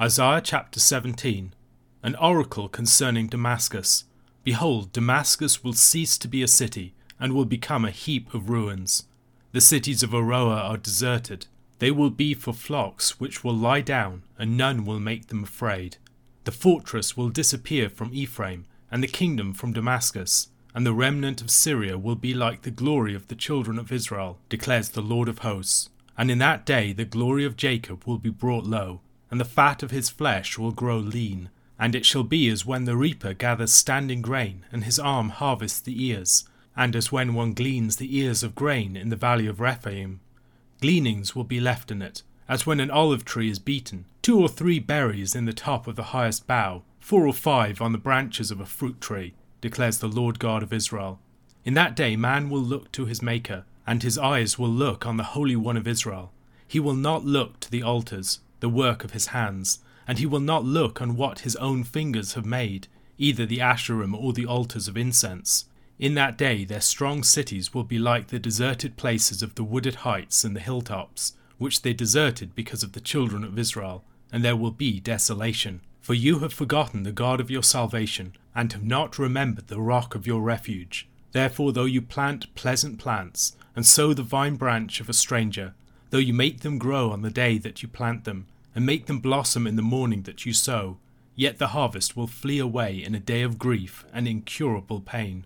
Isaiah chapter 17 An oracle concerning Damascus. Behold, Damascus will cease to be a city, and will become a heap of ruins. The cities of Aroer are deserted. They will be for flocks which will lie down, and none will make them afraid. The fortress will disappear from Ephraim, and the kingdom from Damascus, and the remnant of Syria will be like the glory of the children of Israel, declares the Lord of hosts. And in that day the glory of Jacob will be brought low and the fat of his flesh will grow lean. And it shall be as when the reaper gathers standing grain, and his arm harvests the ears, and as when one gleans the ears of grain in the valley of Rephaim. Gleanings will be left in it, as when an olive tree is beaten, two or three berries in the top of the highest bough, four or five on the branches of a fruit tree, declares the Lord God of Israel. In that day man will look to his Maker, and his eyes will look on the Holy One of Israel. He will not look to the altars, the work of his hands, and he will not look on what his own fingers have made, either the asherim or the altars of incense. In that day their strong cities will be like the deserted places of the wooded heights and the hilltops, which they deserted because of the children of Israel, and there will be desolation. For you have forgotten the God of your salvation, and have not remembered the rock of your refuge. Therefore, though you plant pleasant plants, and sow the vine branch of a stranger, though you make them grow on the day that you plant them, and make them blossom in the morning that you sow, yet the harvest will flee away in a day of grief and incurable pain.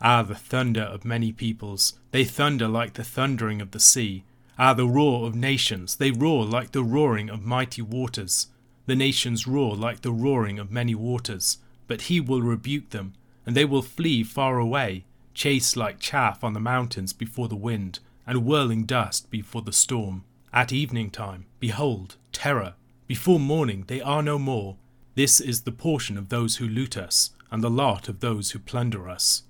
Ah, the thunder of many peoples, they thunder like the thundering of the sea. Ah, the roar of nations, they roar like the roaring of mighty waters. The nations roar like the roaring of many waters, but he will rebuke them, and they will flee far away, chased like chaff on the mountains before the wind and whirling dust before the storm. At evening time, behold, terror. Before morning they are no more. This is the portion of those who loot us, and the lot of those who plunder us.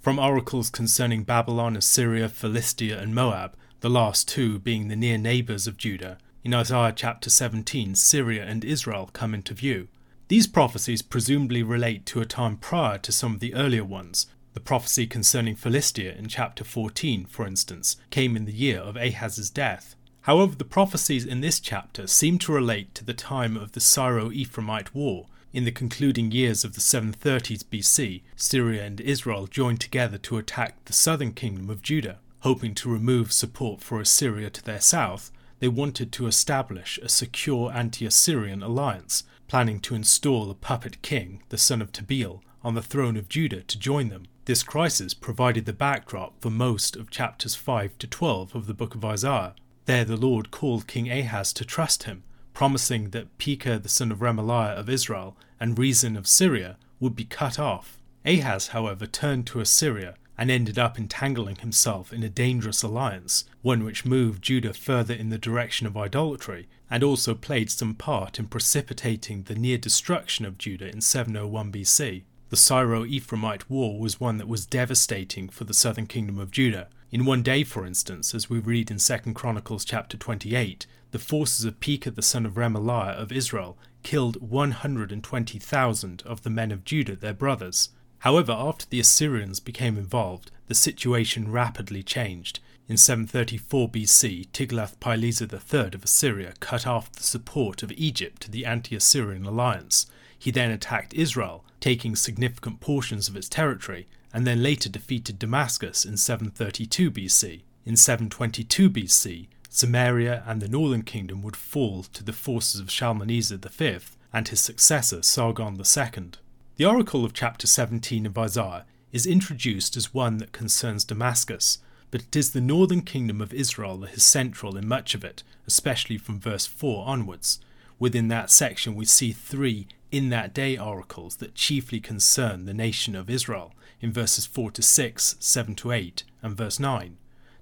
From oracles concerning Babylon, Assyria, Philistia, and Moab, the last two being the near neighbours of Judah, in Isaiah chapter 17, Syria and Israel come into view. These prophecies presumably relate to a time prior to some of the earlier ones, the prophecy concerning Philistia in chapter 14, for instance, came in the year of Ahaz's death. However, the prophecies in this chapter seem to relate to the time of the Syro Ephraimite War. In the concluding years of the 730s BC, Syria and Israel joined together to attack the southern kingdom of Judah. Hoping to remove support for Assyria to their south, they wanted to establish a secure anti Assyrian alliance, planning to install a puppet king, the son of Tabeel, on the throne of Judah to join them. This crisis provided the backdrop for most of chapters 5 to 12 of the book of Isaiah. There the Lord called King Ahaz to trust him, promising that Pekah the son of Remaliah of Israel and Rezin of Syria would be cut off. Ahaz, however, turned to Assyria and ended up entangling himself in a dangerous alliance, one which moved Judah further in the direction of idolatry, and also played some part in precipitating the near destruction of Judah in 701 BC. The Syro Ephraimite War was one that was devastating for the southern kingdom of Judah. In one day, for instance, as we read in 2 Chronicles chapter 28, the forces of Pekah the son of Remaliah of Israel killed 120,000 of the men of Judah, their brothers. However, after the Assyrians became involved, the situation rapidly changed. In 734 BC, Tiglath-Pileser III of Assyria cut off the support of Egypt to the anti-Assyrian alliance. He then attacked Israel, taking significant portions of its territory, and then later defeated Damascus in 732 BC. In 722 BC, Samaria and the northern kingdom would fall to the forces of Shalmaneser V and his successor Sargon II. The oracle of chapter 17 of Isaiah is introduced as one that concerns Damascus, but it is the northern kingdom of Israel that is central in much of it, especially from verse 4 onwards. Within that section, we see three in that day oracles that chiefly concern the nation of Israel in verses 4 to 6, 7 to 8, and verse 9.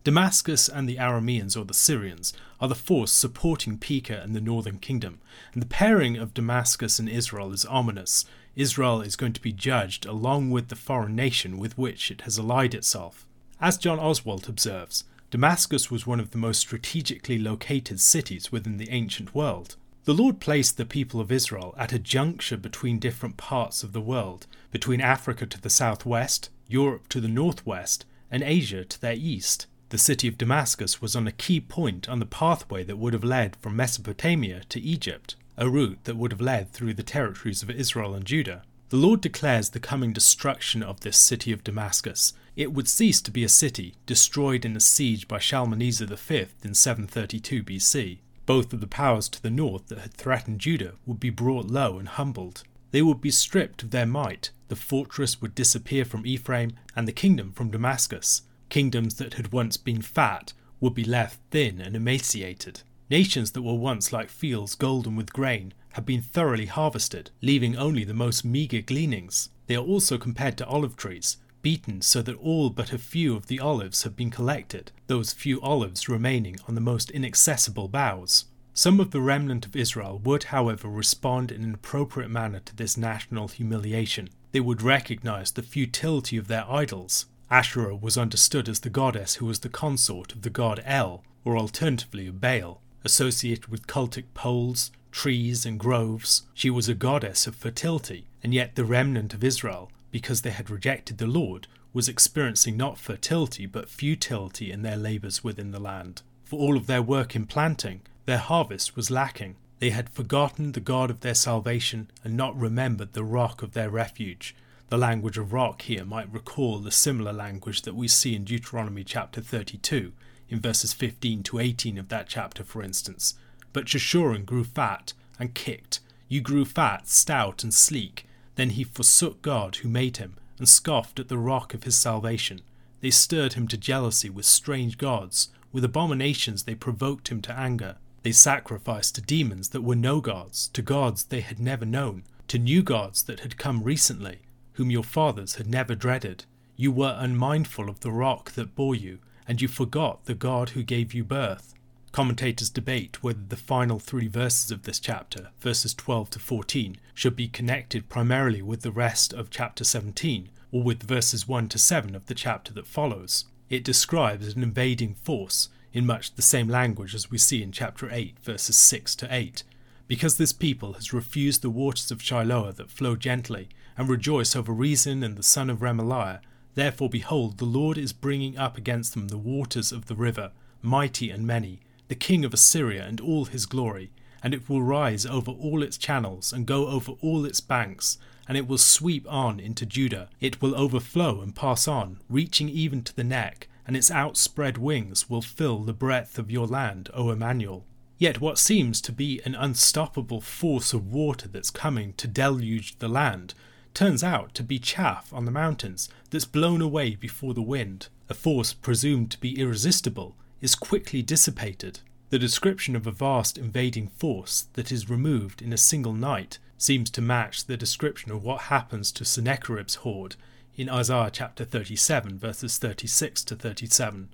Damascus and the Arameans or the Syrians are the force supporting Pekah and the northern kingdom, and the pairing of Damascus and Israel is ominous. Israel is going to be judged along with the foreign nation with which it has allied itself. As John Oswalt observes, Damascus was one of the most strategically located cities within the ancient world. The Lord placed the people of Israel at a juncture between different parts of the world, between Africa to the southwest, Europe to the northwest, and Asia to their east. The city of Damascus was on a key point on the pathway that would have led from Mesopotamia to Egypt, a route that would have led through the territories of Israel and Judah. The Lord declares the coming destruction of this city of Damascus. It would cease to be a city, destroyed in a siege by Shalmaneser V in 732 BC. Both of the powers to the north that had threatened Judah would be brought low and humbled. They would be stripped of their might, the fortress would disappear from Ephraim, and the kingdom from Damascus. Kingdoms that had once been fat would be left thin and emaciated. Nations that were once like fields golden with grain have been thoroughly harvested, leaving only the most meagre gleanings. They are also compared to olive trees, beaten so that all but a few of the olives have been collected, those few olives remaining on the most inaccessible boughs. Some of the remnant of Israel would, however, respond in an appropriate manner to this national humiliation. They would recognize the futility of their idols. Asherah was understood as the goddess who was the consort of the god El, or alternatively of Baal. Associated with cultic poles, trees, and groves, she was a goddess of fertility, and yet the remnant of Israel, because they had rejected the Lord, was experiencing not fertility but futility in their labours within the land. For all of their work in planting, their harvest was lacking. They had forgotten the God of their salvation and not remembered the rock of their refuge. The language of rock here might recall the similar language that we see in Deuteronomy chapter 32, in verses 15 to 18 of that chapter, for instance. But Jeshurun grew fat and kicked. You grew fat, stout, and sleek. Then he forsook God who made him, and scoffed at the rock of his salvation. They stirred him to jealousy with strange gods. With abominations they provoked him to anger. They sacrificed to demons that were no gods, to gods they had never known, to new gods that had come recently, whom your fathers had never dreaded. You were unmindful of the rock that bore you, and you forgot the God who gave you birth. Commentators debate whether the final three verses of this chapter, verses 12 to 14, should be connected primarily with the rest of chapter 17, or with verses 1 to 7 of the chapter that follows. It describes an invading force in much the same language as we see in chapter 8, verses 6 to 8. Because this people has refused the waters of Shiloah that flow gently, and rejoice over Rezin and the son of Remaliah, therefore behold, the Lord is bringing up against them the waters of the river, mighty and many, the king of Assyria and all his glory, and it will rise over all its channels and go over all its banks, and it will sweep on into Judah. It will overflow and pass on, reaching even to the neck, and its outspread wings will fill the breadth of your land, O Emmanuel. Yet what seems to be an unstoppable force of water that's coming to deluge the land turns out to be chaff on the mountains that's blown away before the wind. A force presumed to be irresistible is quickly dissipated. The description of a vast invading force that is removed in a single night seems to match the description of what happens to Sennacherib's horde in Isaiah chapter 37, verses 36 to 37.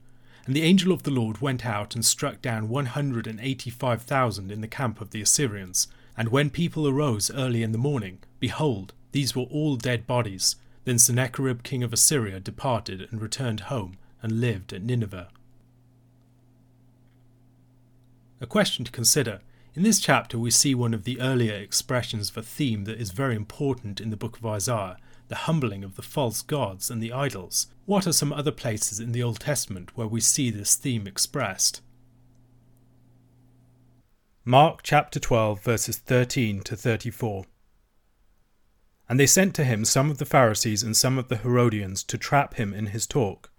And the angel of the Lord went out and struck down 185,000 in the camp of the Assyrians. And when people arose early in the morning, behold, these were all dead bodies. Then Sennacherib king of Assyria departed and returned home and lived at Nineveh. A question to consider. In this chapter, we see one of the earlier expressions of a theme that is very important in the book of Isaiah the humbling of the false gods and the idols. What are some other places in the Old Testament where we see this theme expressed? Mark chapter 12, verses 13 to 34. And they sent to him some of the Pharisees and some of the Herodians to trap him in his talk.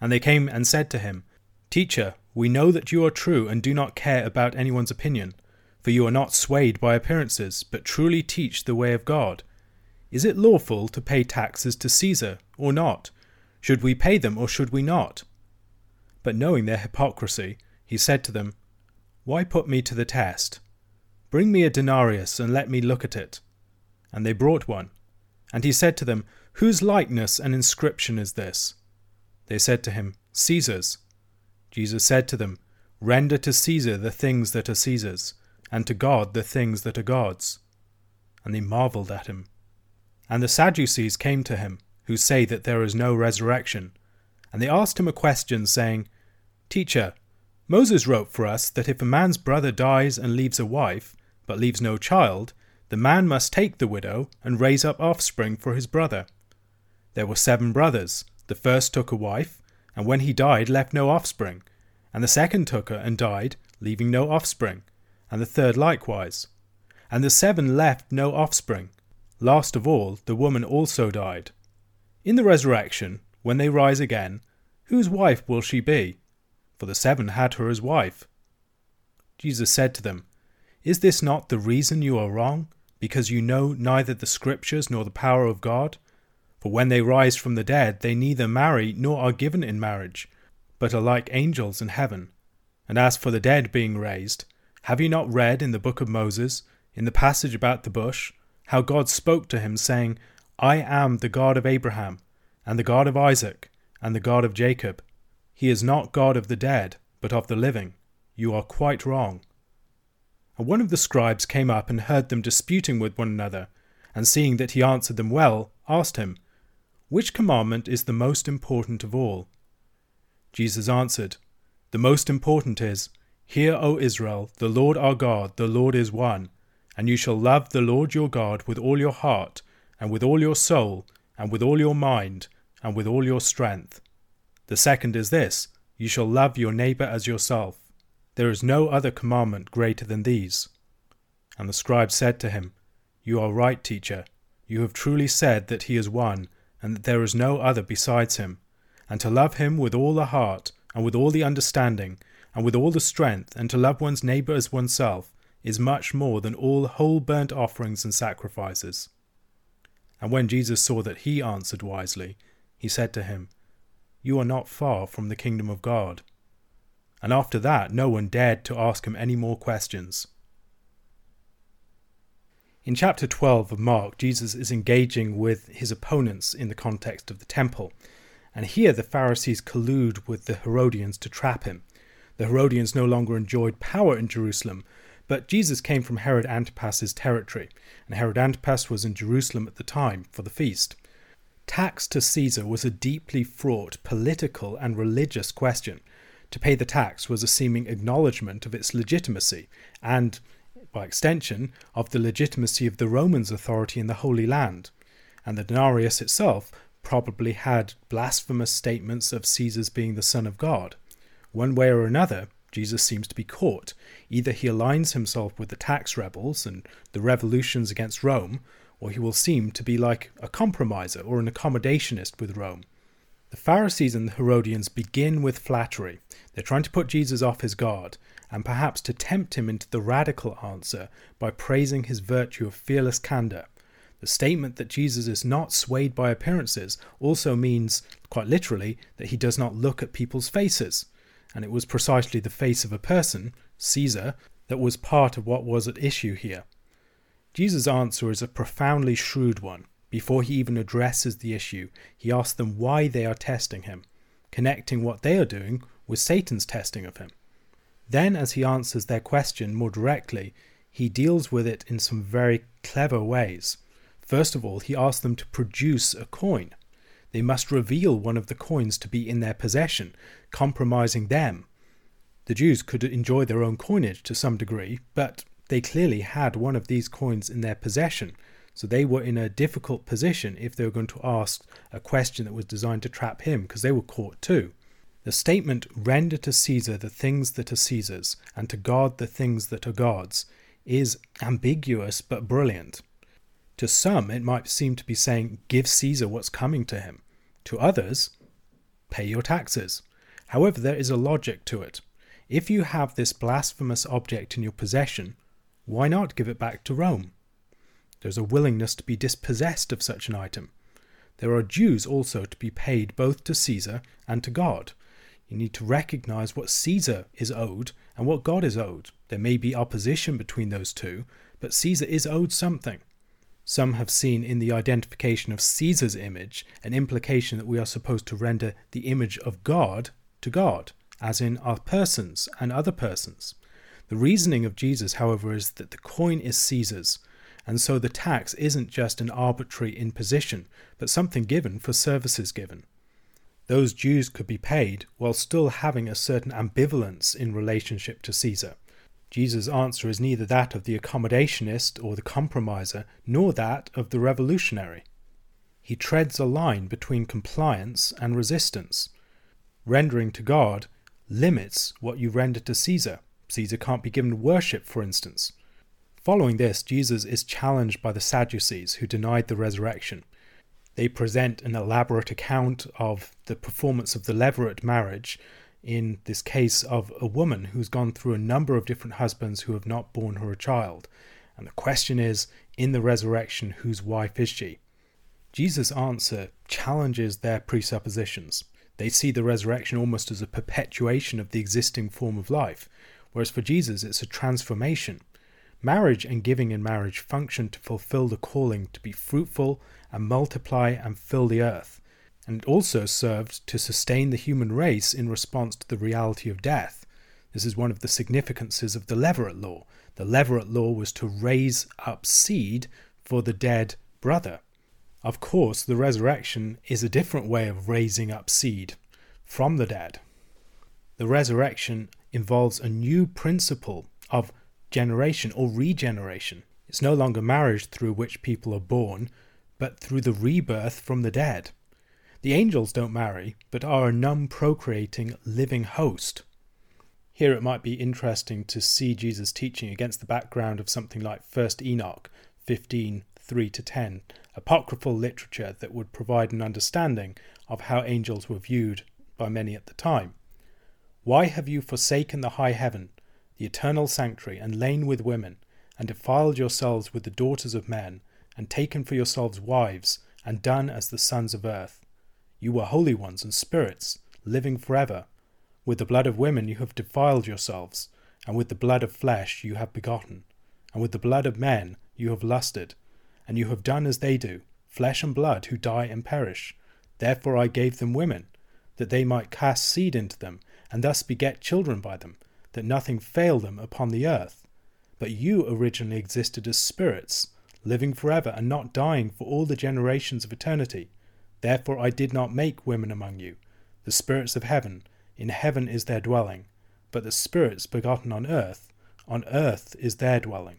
And they came and said to him, Teacher, we know that you are true and do not care about anyone's opinion, for you are not swayed by appearances, but truly teach the way of God. Is it lawful to pay taxes to Caesar, or not? Should we pay them, or should we not? But knowing their hypocrisy, he said to them, Why put me to the test? Bring me a denarius, and let me look at it. And they brought one. And he said to them, Whose likeness and inscription is this? They said to him, Caesar's. Jesus said to them, Render to Caesar the things that are Caesar's, and to God the things that are God's. And they marvelled at him. And the Sadducees came to him, who say that there is no resurrection. And they asked him a question, saying, Teacher, Moses wrote for us that if a man's brother dies and leaves a wife, but leaves no child, the man must take the widow and raise up offspring for his brother. There were seven brothers. The first took a wife, and when he died, left no offspring. And the second took her and died, leaving no offspring. And the third likewise. And the seven left no offspring. Last of all, the woman also died. In the resurrection, when they rise again, whose wife will she be? For the seven had her as wife. Jesus said to them, Is this not the reason you are wrong? Because you know neither the Scriptures nor the power of God? For when they rise from the dead, they neither marry nor are given in marriage, but are like angels in heaven. And as for the dead being raised, have you not read in the book of Moses, in the passage about the bush, how God spoke to him, saying, I am the God of Abraham, and the God of Isaac, and the God of Jacob. He is not God of the dead, but of the living. You are quite wrong. And one of the scribes came up and heard them disputing with one another, and seeing that he answered them well, asked him, which commandment is the most important of all? Jesus answered, The most important is, Hear, O Israel, the Lord our God, the Lord is one, and you shall love the Lord your God with all your heart, and with all your soul, and with all your mind, and with all your strength. The second is this You shall love your neighbour as yourself. There is no other commandment greater than these. And the scribe said to him, You are right, teacher. You have truly said that he is one and that there is no other besides him, and to love him with all the heart, and with all the understanding, and with all the strength, and to love one's neighbour as oneself, is much more than all whole burnt offerings and sacrifices. And when Jesus saw that he answered wisely, he said to him, You are not far from the kingdom of God. And after that, no one dared to ask him any more questions. In chapter 12 of Mark, Jesus is engaging with his opponents in the context of the temple. And here the Pharisees collude with the Herodians to trap him. The Herodians no longer enjoyed power in Jerusalem, but Jesus came from Herod Antipas's territory, and Herod Antipas was in Jerusalem at the time for the feast. Tax to Caesar was a deeply fraught political and religious question. To pay the tax was a seeming acknowledgement of its legitimacy, and by extension, of the legitimacy of the Romans' authority in the Holy Land, and the denarius itself probably had blasphemous statements of Caesar's being the Son of God. One way or another, Jesus seems to be caught. Either he aligns himself with the tax rebels and the revolutions against Rome, or he will seem to be like a compromiser or an accommodationist with Rome. The Pharisees and the Herodians begin with flattery. They're trying to put Jesus off his guard, and perhaps to tempt him into the radical answer by praising his virtue of fearless candour. The statement that Jesus is not swayed by appearances also means, quite literally, that he does not look at people's faces. And it was precisely the face of a person, Caesar, that was part of what was at issue here. Jesus' answer is a profoundly shrewd one. Before he even addresses the issue, he asks them why they are testing him, connecting what they are doing with Satan's testing of him. Then, as he answers their question more directly, he deals with it in some very clever ways. First of all, he asks them to produce a coin. They must reveal one of the coins to be in their possession, compromising them. The Jews could enjoy their own coinage to some degree, but they clearly had one of these coins in their possession, so they were in a difficult position if they were going to ask a question that was designed to trap him, because they were caught too. The statement, render to Caesar the things that are Caesar's, and to God the things that are God's, is ambiguous but brilliant. To some, it might seem to be saying, give Caesar what's coming to him. To others, pay your taxes. However, there is a logic to it. If you have this blasphemous object in your possession, why not give it back to Rome? There's a willingness to be dispossessed of such an item. There are dues also to be paid both to Caesar and to God. You need to recognize what Caesar is owed and what God is owed. There may be opposition between those two, but Caesar is owed something. Some have seen in the identification of Caesar's image an implication that we are supposed to render the image of God to God, as in our persons and other persons. The reasoning of Jesus, however, is that the coin is Caesar's, and so the tax isn't just an arbitrary imposition, but something given for services given those dues could be paid while still having a certain ambivalence in relationship to Caesar. Jesus' answer is neither that of the accommodationist or the compromiser, nor that of the revolutionary. He treads a line between compliance and resistance. Rendering to God limits what you render to Caesar. Caesar can't be given worship, for instance. Following this, Jesus is challenged by the Sadducees, who denied the resurrection. They present an elaborate account of the performance of the levirate marriage, in this case of a woman who's gone through a number of different husbands who have not borne her a child. And the question is, in the resurrection, whose wife is she? Jesus' answer challenges their presuppositions. They see the resurrection almost as a perpetuation of the existing form of life, whereas for Jesus it's a transformation. Marriage and giving in marriage function to fulfill the calling to be fruitful and multiply and fill the earth, and it also served to sustain the human race in response to the reality of death. This is one of the significances of the Levirate law. The Levirate law was to raise up seed for the dead brother. Of course, the resurrection is a different way of raising up seed from the dead. The resurrection involves a new principle of generation or regeneration. It's no longer marriage through which people are born, but through the rebirth from the dead. The angels don't marry, but are a non procreating living host. Here it might be interesting to see Jesus' teaching against the background of something like 1st Enoch 15 3 to 10, apocryphal literature that would provide an understanding of how angels were viewed by many at the time. Why have you forsaken the high heaven, the eternal sanctuary, and lain with women, and defiled yourselves with the daughters of men, and taken for yourselves wives, and done as the sons of earth? You were holy ones and spirits, living forever. With the blood of women you have defiled yourselves, and with the blood of flesh you have begotten, and with the blood of men you have lusted and you have done as they do, flesh and blood, who die and perish. Therefore I gave them women, that they might cast seed into them, and thus beget children by them, that nothing fail them upon the earth. But you originally existed as spirits, living forever and not dying for all the generations of eternity. Therefore I did not make women among you, the spirits of heaven, in heaven is their dwelling, but the spirits begotten on earth, on earth is their dwelling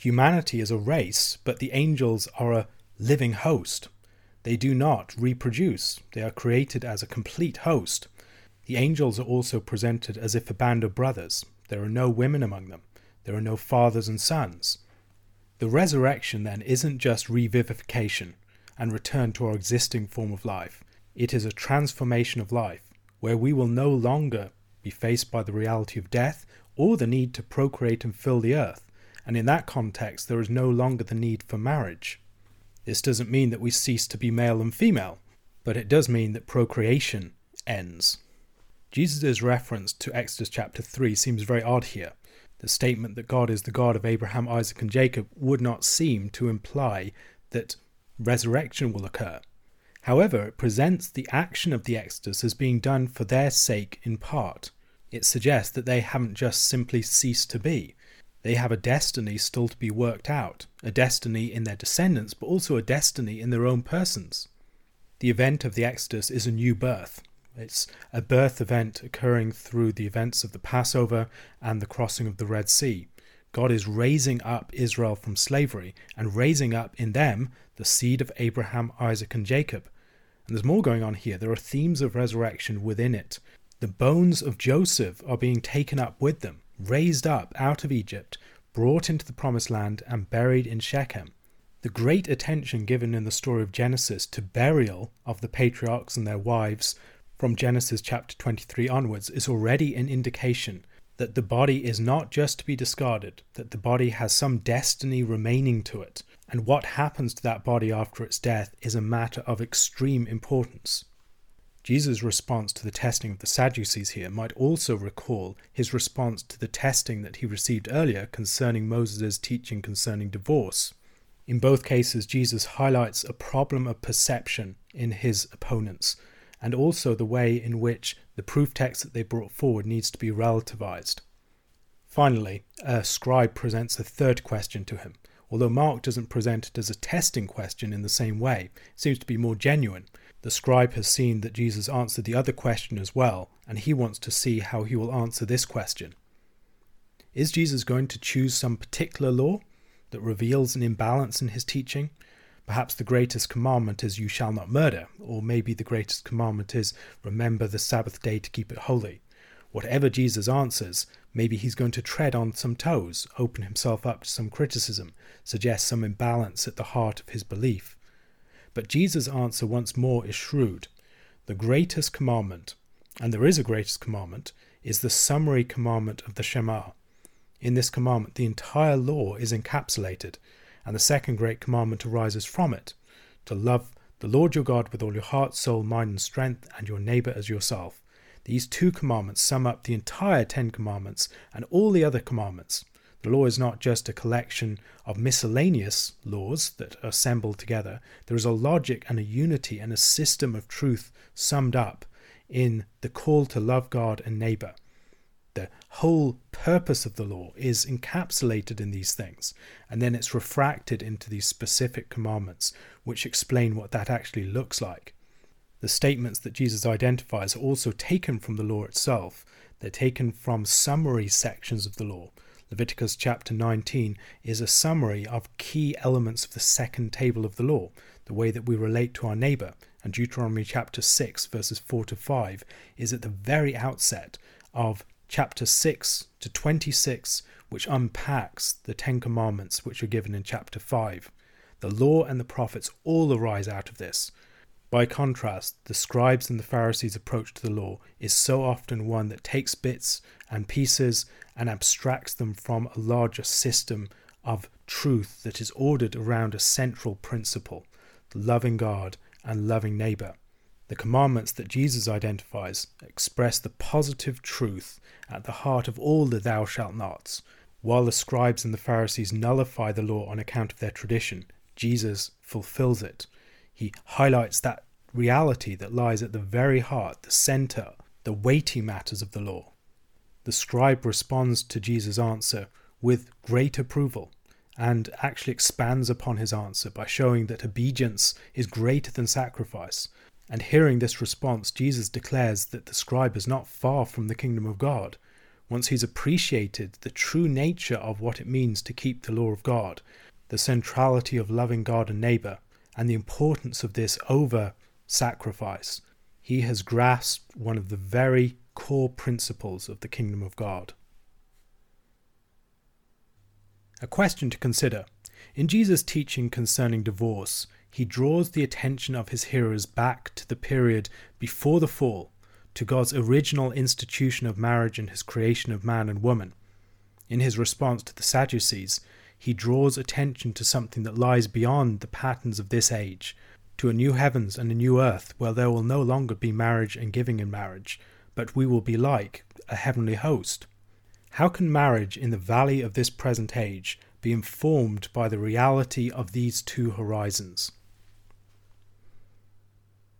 humanity is a race, but the angels are a living host. They do not reproduce, they are created as a complete host. The angels are also presented as if a band of brothers. There are no women among them, there are no fathers and sons. The resurrection, then, isn't just revivification and return to our existing form of life, it is a transformation of life, where we will no longer be faced by the reality of death or the need to procreate and fill the earth and in that context, there is no longer the need for marriage. This doesn't mean that we cease to be male and female, but it does mean that procreation ends. Jesus' reference to Exodus chapter 3 seems very odd here. The statement that God is the God of Abraham, Isaac, and Jacob would not seem to imply that resurrection will occur. However, it presents the action of the Exodus as being done for their sake in part. It suggests that they haven't just simply ceased to be, they have a destiny still to be worked out, a destiny in their descendants, but also a destiny in their own persons. The event of the Exodus is a new birth. It's a birth event occurring through the events of the Passover and the crossing of the Red Sea. God is raising up Israel from slavery and raising up in them the seed of Abraham, Isaac, and Jacob. And there's more going on here. There are themes of resurrection within it. The bones of Joseph are being taken up with them raised up out of Egypt, brought into the promised land, and buried in Shechem. The great attention given in the story of Genesis to burial of the patriarchs and their wives from Genesis chapter 23 onwards is already an indication that the body is not just to be discarded, that the body has some destiny remaining to it, and what happens to that body after its death is a matter of extreme importance. Jesus' response to the testing of the Sadducees here might also recall his response to the testing that he received earlier concerning Moses' teaching concerning divorce. In both cases, Jesus highlights a problem of perception in his opponents, and also the way in which the proof text that they brought forward needs to be relativized. Finally, a scribe presents a third question to him. Although Mark doesn't present it as a testing question in the same way, it seems to be more genuine. The scribe has seen that Jesus answered the other question as well, and he wants to see how he will answer this question. Is Jesus going to choose some particular law that reveals an imbalance in his teaching? Perhaps the greatest commandment is, You shall not murder, or maybe the greatest commandment is, Remember the Sabbath day to keep it holy. Whatever Jesus answers, maybe he's going to tread on some toes, open himself up to some criticism, suggest some imbalance at the heart of his belief. But Jesus' answer once more is shrewd. The greatest commandment, and there is a greatest commandment, is the summary commandment of the Shema. In this commandment, the entire law is encapsulated, and the second great commandment arises from it to love the Lord your God with all your heart, soul, mind, and strength, and your neighbour as yourself. These two commandments sum up the entire Ten Commandments and all the other commandments. The law is not just a collection of miscellaneous laws that are assembled together. There is a logic and a unity and a system of truth summed up in the call to love God and neighbor. Whole purpose of the law is encapsulated in these things, and then it's refracted into these specific commandments, which explain what that actually looks like. The statements that Jesus identifies are also taken from the law itself. They're taken from summary sections of the law. Leviticus chapter 19 is a summary of key elements of the second table of the law, the way that we relate to our neighbor. And Deuteronomy chapter 6, verses 4 to 5, is at the very outset of chapter 6 to 26, which unpacks the Ten Commandments which are given in chapter 5. The law and the prophets all arise out of this. By contrast, the scribes and the Pharisees' approach to the law is so often one that takes bits and pieces and abstracts them from a larger system of truth that is ordered around a central principle loving God and loving neighbour. The commandments that Jesus identifies express the positive truth at the heart of all the thou shalt nots. While the scribes and the Pharisees nullify the law on account of their tradition, Jesus fulfills it. He highlights that reality that lies at the very heart, the center, the weighty matters of the law. The scribe responds to Jesus' answer with great approval and actually expands upon his answer by showing that obedience is greater than sacrifice. And hearing this response, Jesus declares that the scribe is not far from the kingdom of God. Once he's appreciated the true nature of what it means to keep the law of God, the centrality of loving God and neighbour, and the importance of this over sacrifice, he has grasped one of the very core principles of the kingdom of God. A question to consider. In Jesus' teaching concerning divorce, he draws the attention of his hearers back to the period before the fall, to God's original institution of marriage and his creation of man and woman. In his response to the Sadducees, he draws attention to something that lies beyond the patterns of this age, to a new heavens and a new earth where there will no longer be marriage and giving in marriage, but we will be like a heavenly host. How can marriage in the valley of this present age be informed by the reality of these two horizons?